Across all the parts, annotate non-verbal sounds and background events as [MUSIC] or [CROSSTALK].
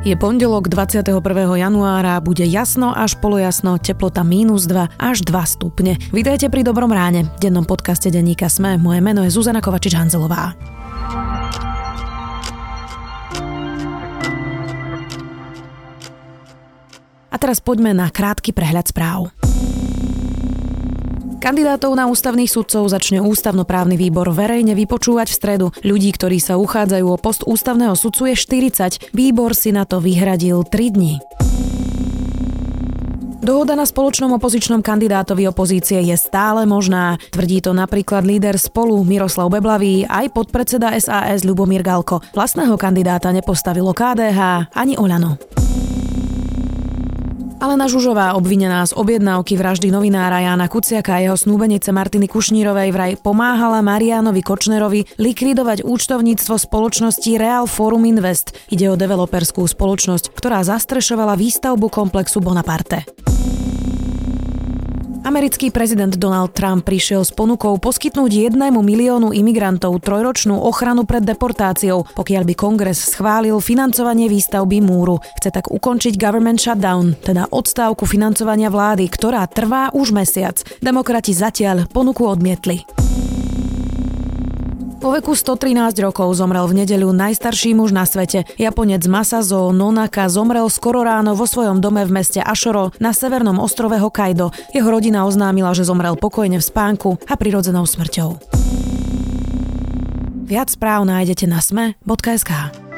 Je pondelok 21. januára, bude jasno až polojasno, teplota mínus 2 až 2 stupne. Vítajte pri Dobrom ráne, v dennom podcaste Denníka Sme. Moje meno je Zuzana Kovačič-Hanzelová. A teraz poďme na krátky prehľad správ. Kandidátov na ústavných sudcov začne ústavnoprávny výbor verejne vypočúvať v stredu. Ľudí, ktorí sa uchádzajú o post ústavného sudcu je 40. Výbor si na to vyhradil 3 dní. Dohoda na spoločnom opozičnom kandidátovi opozície je stále možná. Tvrdí to napríklad líder spolu Miroslav Beblavý aj podpredseda SAS Ľubomír Galko. Vlastného kandidáta nepostavilo KDH ani Olano. Alena Žužová, obvinená z objednávky vraždy novinára Jana Kuciaka a jeho snúbenice Martiny Kušnírovej vraj pomáhala Marianovi Kočnerovi likvidovať účtovníctvo spoločnosti Real Forum Invest. Ide o developerskú spoločnosť, ktorá zastrešovala výstavbu komplexu Bonaparte. Americký prezident Donald Trump prišiel s ponukou poskytnúť jednému miliónu imigrantov trojročnú ochranu pred deportáciou, pokiaľ by kongres schválil financovanie výstavby múru. Chce tak ukončiť government shutdown, teda odstávku financovania vlády, ktorá trvá už mesiac. Demokrati zatiaľ ponuku odmietli. Po veku 113 rokov zomrel v nedeľu najstarší muž na svete. Japonec Masazo Nonaka zomrel skoro ráno vo svojom dome v meste Ashoro na severnom ostrove Hokkaido. Jeho rodina oznámila, že zomrel pokojne v spánku a prirodzenou smrťou. Viac správ nájdete na sme.sk.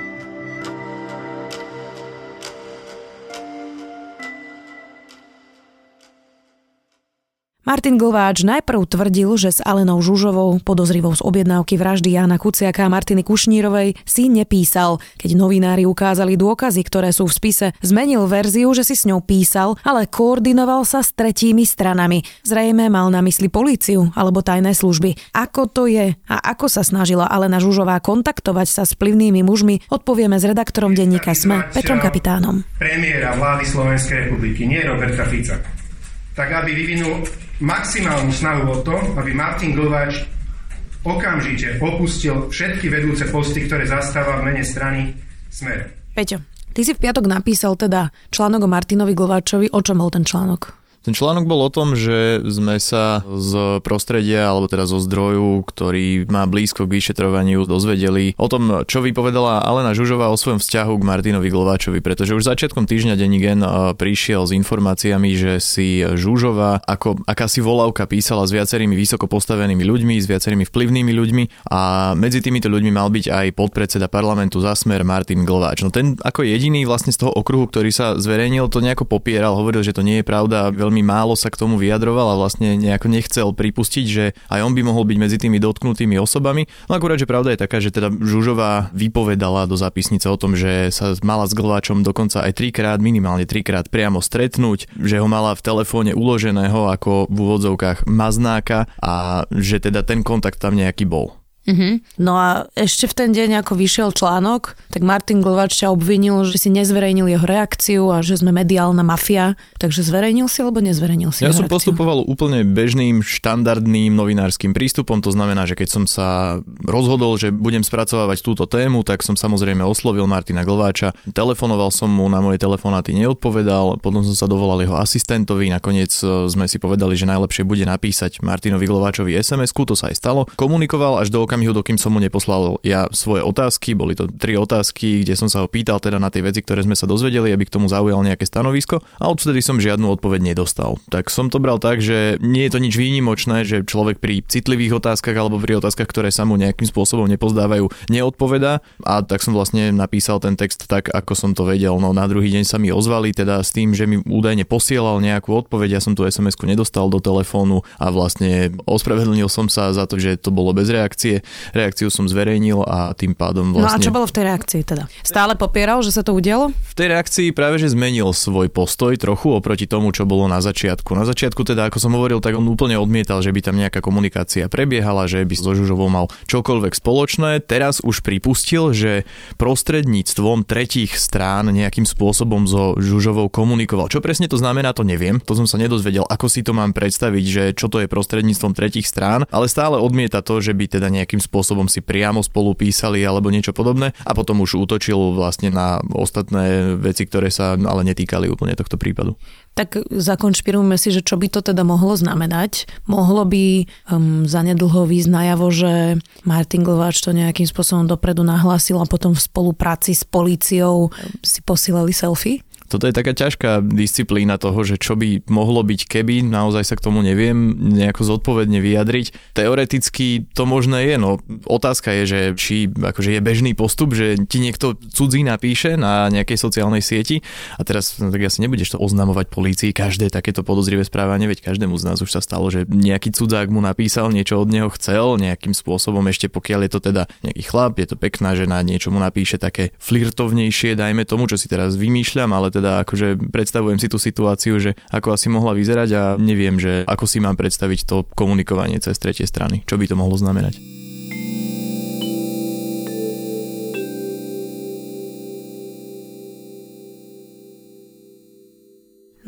Martin Glováč najprv tvrdil, že s Alenou Žužovou, podozrivou z objednávky vraždy Jana Kuciaka a Martiny Kušnírovej, si nepísal. Keď novinári ukázali dôkazy, ktoré sú v spise, zmenil verziu, že si s ňou písal, ale koordinoval sa s tretími stranami. Zrejme mal na mysli políciu alebo tajné služby. Ako to je a ako sa snažila Alena Žužová kontaktovať sa s vplyvnými mužmi, odpovieme s redaktorom denníka SME Petrom Kapitánom. Premiéra vlády Slovenskej republiky, nie Roberta Fica tak aby vyvinul maximálnu snahu o to, aby Martin Glováč okamžite opustil všetky vedúce posty, ktoré zastáva v mene strany Smer. Peťo, ty si v piatok napísal teda článok o Martinovi Glováčovi. O čom bol ten článok? Ten článok bol o tom, že sme sa z prostredia, alebo teda zo zdroju, ktorý má blízko k vyšetrovaniu, dozvedeli o tom, čo vypovedala Alena Žužová o svojom vzťahu k Martinovi Glováčovi, pretože už začiatkom týždňa Denní Gen prišiel s informáciami, že si Žužová ako akási volávka písala s viacerými vysoko postavenými ľuďmi, s viacerými vplyvnými ľuďmi a medzi týmito ľuďmi mal byť aj podpredseda parlamentu za smer Martin Glováč. No ten ako jediný vlastne z toho okruhu, ktorý sa zverejnil, to nejako popieral, hovoril, že to nie je pravda, veľmi veľmi málo sa k tomu vyjadroval a vlastne nejako nechcel pripustiť, že aj on by mohol byť medzi tými dotknutými osobami. No akurát, že pravda je taká, že teda Žužová vypovedala do zápisnice o tom, že sa mala s Glváčom dokonca aj trikrát, minimálne trikrát priamo stretnúť, že ho mala v telefóne uloženého ako v úvodzovkách maznáka a že teda ten kontakt tam nejaký bol. Uh-huh. No a ešte v ten deň, ako vyšiel článok, tak Martin Glovač ťa obvinil, že si nezverejnil jeho reakciu a že sme mediálna mafia. Takže zverejnil si alebo nezverejnil si Ja som reakciu? postupoval úplne bežným, štandardným novinárskym prístupom. To znamená, že keď som sa rozhodol, že budem spracovávať túto tému, tak som samozrejme oslovil Martina Glováča. Telefonoval som mu, na moje telefonáty neodpovedal, potom som sa dovolal jeho asistentovi. Nakoniec e, sme si povedali, že najlepšie bude napísať Martinovi Glováčovi SMS-ku, to sa aj stalo. Komunikoval až do okamihu, dokým som mu neposlal ja svoje otázky, boli to tri otázky, kde som sa ho pýtal teda na tie veci, ktoré sme sa dozvedeli, aby k tomu zaujal nejaké stanovisko a odvtedy som žiadnu odpoveď nedostal. Tak som to bral tak, že nie je to nič výnimočné, že človek pri citlivých otázkach alebo pri otázkach, ktoré sa mu nejakým spôsobom nepozdávajú, neodpoveda a tak som vlastne napísal ten text tak, ako som to vedel. No na druhý deň sa mi ozvali teda s tým, že mi údajne posielal nejakú odpoveď, ja som tú SMS-ku nedostal do telefónu a vlastne ospravedlnil som sa za to, že to bolo bez reakcie reakciu som zverejnil a tým pádom vlastne... No a čo bolo v tej reakcii teda? Stále popieral, že sa to udialo? V tej reakcii práve že zmenil svoj postoj trochu oproti tomu, čo bolo na začiatku. Na začiatku teda, ako som hovoril, tak on úplne odmietal, že by tam nejaká komunikácia prebiehala, že by so Žužovou mal čokoľvek spoločné. Teraz už pripustil, že prostredníctvom tretích strán nejakým spôsobom so Žužovou komunikoval. Čo presne to znamená, to neviem. To som sa nedozvedel, ako si to mám predstaviť, že čo to je prostredníctvom tretích strán, ale stále odmieta to, že by teda nejaké nejakým spôsobom si priamo spolu písali alebo niečo podobné a potom už útočil vlastne na ostatné veci, ktoré sa ale netýkali úplne tohto prípadu. Tak zakonšpirujme si, že čo by to teda mohlo znamenať. Mohlo by um, zanedlho výjsť najavo, že Martin Glováč to nejakým spôsobom dopredu nahlásil a potom v spolupráci s políciou si posílali selfie? Toto je taká ťažká disciplína toho, že čo by mohlo byť keby, naozaj sa k tomu neviem nejako zodpovedne vyjadriť. Teoreticky to možné je, no otázka je, že či akože je bežný postup, že ti niekto cudzí napíše na nejakej sociálnej sieti a teraz no, tak asi nebudeš to oznamovať polícii každé takéto podozrivé správanie, veď každému z nás už sa stalo, že nejaký cudzák mu napísal, niečo od neho chcel, nejakým spôsobom ešte pokiaľ je to teda nejaký chlap, je to pekná žena, niečo mu napíše také flirtovnejšie, dajme tomu, čo si teraz vymýšľam, ale teda teda akože predstavujem si tú situáciu, že ako asi mohla vyzerať a neviem, že ako si mám predstaviť to komunikovanie cez tretie strany, čo by to mohlo znamenať.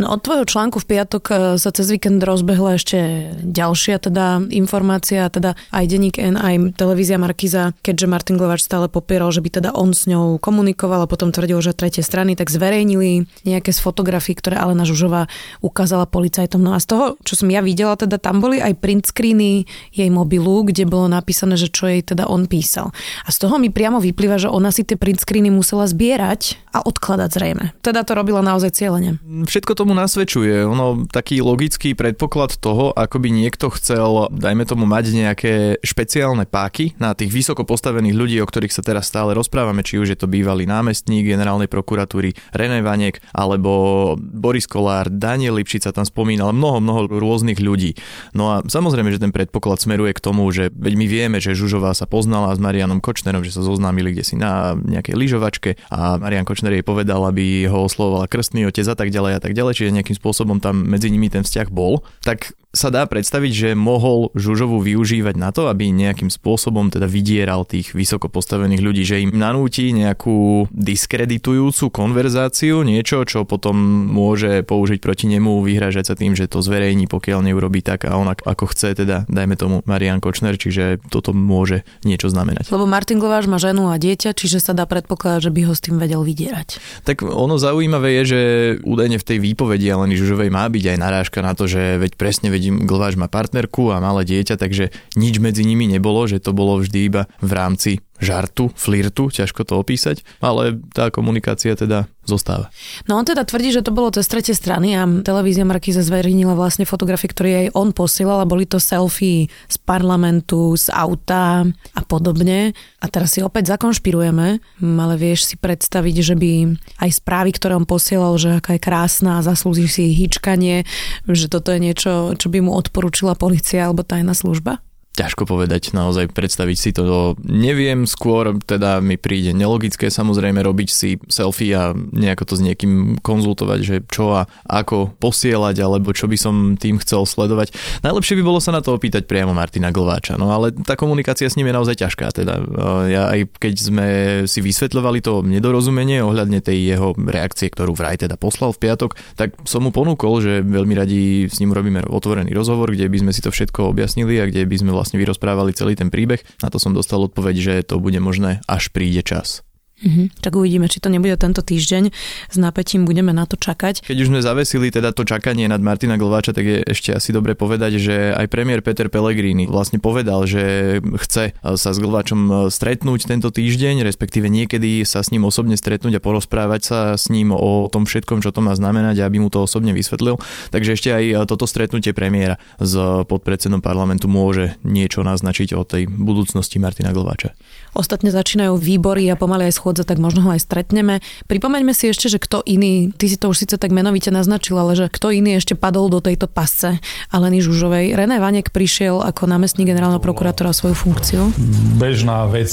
No od tvojho článku v piatok e, sa cez víkend rozbehla ešte ďalšia teda informácia, teda aj denník N, aj televízia Markiza, keďže Martin Glovač stále popieral, že by teda on s ňou komunikoval a potom tvrdil, že tretie strany, tak zverejnili nejaké z fotografií, ktoré Alena Žužová ukázala policajtom. No a z toho, čo som ja videla, teda tam boli aj print screeny jej mobilu, kde bolo napísané, že čo jej teda on písal. A z toho mi priamo vyplýva, že ona si tie print screeny musela zbierať a odkladať zrejme. Teda to robila naozaj cieľene. Všetko to tomu nasvedčuje. Ono, taký logický predpoklad toho, ako by niekto chcel, dajme tomu, mať nejaké špeciálne páky na tých vysoko postavených ľudí, o ktorých sa teraz stále rozprávame, či už je to bývalý námestník generálnej prokuratúry René Vanek, alebo Boris Kolár, Daniel Lipšica tam spomínal, mnoho, mnoho rôznych ľudí. No a samozrejme, že ten predpoklad smeruje k tomu, že veď my vieme, že Žužová sa poznala s Marianom Kočnerom, že sa zoznámili kde si na nejakej lyžovačke a Marian Kočner jej povedal, aby ho oslovovala krstný otec a tak ďalej a tak ďalej čiže nejakým spôsobom tam medzi nimi ten vzťah bol, tak sa dá predstaviť, že mohol Žužovu využívať na to, aby nejakým spôsobom teda vydieral tých vysoko postavených ľudí, že im nanúti nejakú diskreditujúcu konverzáciu, niečo, čo potom môže použiť proti nemu, vyhražať sa tým, že to zverejní, pokiaľ neurobí tak a on ako chce, teda dajme tomu Marian Kočner, čiže toto môže niečo znamenať. Lebo Martin Glováš má ženu a dieťa, čiže sa dá predpokladať, že by ho s tým vedel vydierať. Tak ono zaujímavé je, že údajne v tej výpovedi Aleny Žužovej má byť aj narážka na to, že veď presne veď vidím, Glváč má partnerku a malé dieťa, takže nič medzi nimi nebolo, že to bolo vždy iba v rámci žartu, flirtu, ťažko to opísať, ale tá komunikácia teda zostáva. No on teda tvrdí, že to bolo cez tretie strany a televízia Markiza zverejnila vlastne fotografie, ktoré aj on posielal a boli to selfie z parlamentu, z auta a podobne. A teraz si opäť zakonšpirujeme, ale vieš si predstaviť, že by aj správy, ktoré on posielal, že aká je krásna zaslúži si hýčkanie, že toto je niečo, čo by mu odporúčila policia alebo tajná služba? Ťažko povedať, naozaj predstaviť si to. Neviem, skôr teda mi príde nelogické samozrejme robiť si selfie a nejako to s niekým konzultovať, že čo a ako posielať, alebo čo by som tým chcel sledovať. Najlepšie by bolo sa na to opýtať priamo Martina Glváča, no ale tá komunikácia s ním je naozaj ťažká. Teda ja aj keď sme si vysvetľovali to nedorozumenie ohľadne tej jeho reakcie, ktorú vraj teda poslal v piatok, tak som mu ponúkol, že veľmi radi s ním robíme otvorený rozhovor, kde by sme si to všetko objasnili a kde by sme vlastne vyrozprávali celý ten príbeh. Na to som dostal odpoveď, že to bude možné, až príde čas. Mm-hmm. Tak uvidíme, či to nebude tento týždeň. S napätím budeme na to čakať. Keď už sme zavesili teda to čakanie nad Martina Glváča, tak je ešte asi dobre povedať, že aj premiér Peter Pellegrini vlastne povedal, že chce sa s Glváčom stretnúť tento týždeň, respektíve niekedy sa s ním osobne stretnúť a porozprávať sa s ním o tom všetkom, čo to má znamenať, aby mu to osobne vysvetlil. Takže ešte aj toto stretnutie premiéra s podpredsedom parlamentu môže niečo naznačiť o tej budúcnosti Martina Glváča. Ostatne začínajú výbory a pomaly aj schôdza, tak možno ho aj stretneme. Pripomeňme si ešte, že kto iný, ty si to už síce tak menovite naznačil, ale že kto iný ešte padol do tejto pasce Aleny Žužovej. René Vanek prišiel ako námestník generálneho prokurátora svoju funkciu. Bežná vec,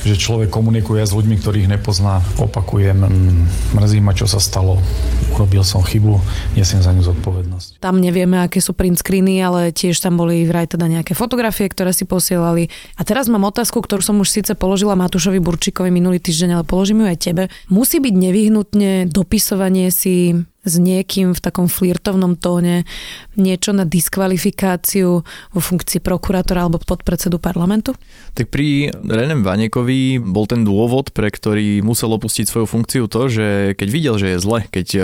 že človek komunikuje s ľuďmi, ktorých nepozná. Opakujem, mrzí ma, čo sa stalo. Urobil som chybu, nesiem za ňu zodpovednosť. Tam nevieme, aké sú print screeny, ale tiež tam boli vraj teda nejaké fotografie, ktoré si posielali. A teraz mám otázku, ktorú som už síce položila Matúšovi Burčíkovi minulý týždeň, ale položím ju aj tebe. Musí byť nevyhnutne dopisovanie si s niekým v takom flirtovnom tóne niečo na diskvalifikáciu vo funkcii prokurátora alebo podpredsedu parlamentu? Tak pri Renem Vanekovi bol ten dôvod, pre ktorý musel opustiť svoju funkciu to, že keď videl, že je zle, keď e,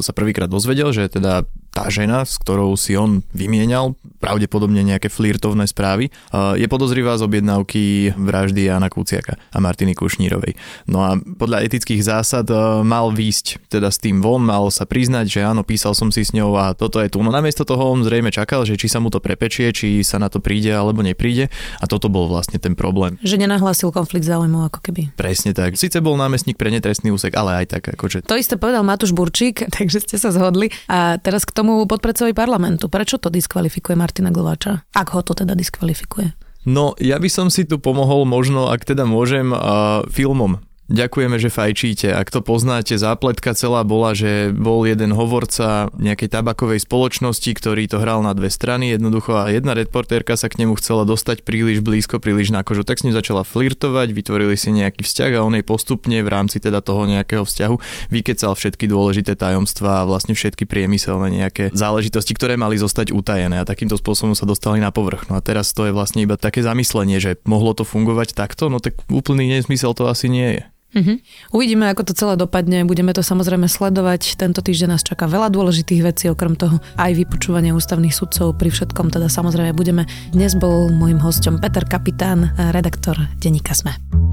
sa prvýkrát dozvedel, že teda tá žena, s ktorou si on vymienial pravdepodobne nejaké flirtovné správy, je podozrivá z objednávky vraždy Jana Kuciaka a Martiny Kušnírovej. No a podľa etických zásad mal výjsť teda s tým von, mal sa priznať, že áno, písal som si s ňou a toto je tu. No namiesto toho on zrejme čakal, že či sa mu to prepečie, či sa na to príde alebo nepríde a toto bol vlastne ten problém. Že nenahlásil konflikt záujmov ako keby. Presne tak. Sice bol námestník pre netrestný úsek, ale aj tak akože... To isté povedal Matúš Burčík, [LAUGHS] takže ste sa zhodli. A teraz k tomu podpredsedovi parlamentu. Prečo to diskvalifikuje Martina Glováča? Ak ho to teda diskvalifikuje? No, ja by som si tu pomohol možno, ak teda môžem, uh, filmom. Ďakujeme, že fajčíte. Ak to poznáte, zápletka celá bola, že bol jeden hovorca nejakej tabakovej spoločnosti, ktorý to hral na dve strany jednoducho a jedna reportérka sa k nemu chcela dostať príliš blízko, príliš na kožu. Tak s ním začala flirtovať, vytvorili si nejaký vzťah a on jej postupne v rámci teda toho nejakého vzťahu vykecal všetky dôležité tajomstvá a vlastne všetky priemyselné nejaké záležitosti, ktoré mali zostať utajené a takýmto spôsobom sa dostali na povrch. No a teraz to je vlastne iba také zamyslenie, že mohlo to fungovať takto, no tak úplný nezmysel to asi nie je. Uh-huh. Uvidíme, ako to celé dopadne. Budeme to samozrejme sledovať. Tento týždeň nás čaká veľa dôležitých vecí, okrem toho aj vypočúvanie ústavných sudcov. Pri všetkom teda samozrejme budeme. Dnes bol môjim hostom Peter Kapitán, redaktor denníka SME.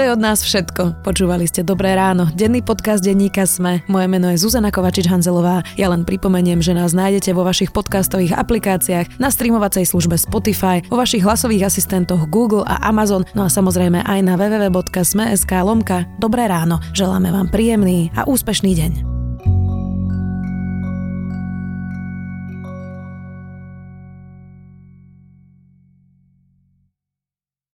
To je od nás všetko. Počúvali ste Dobré ráno. Denný podcast denníka Sme. Moje meno je Zuzana Kovačič-Hanzelová. Ja len pripomeniem, že nás nájdete vo vašich podcastových aplikáciách, na streamovacej službe Spotify, vo vašich hlasových asistentoch Google a Amazon, no a samozrejme aj na www.sme.sk lomka. Dobré ráno. Želáme vám príjemný a úspešný deň.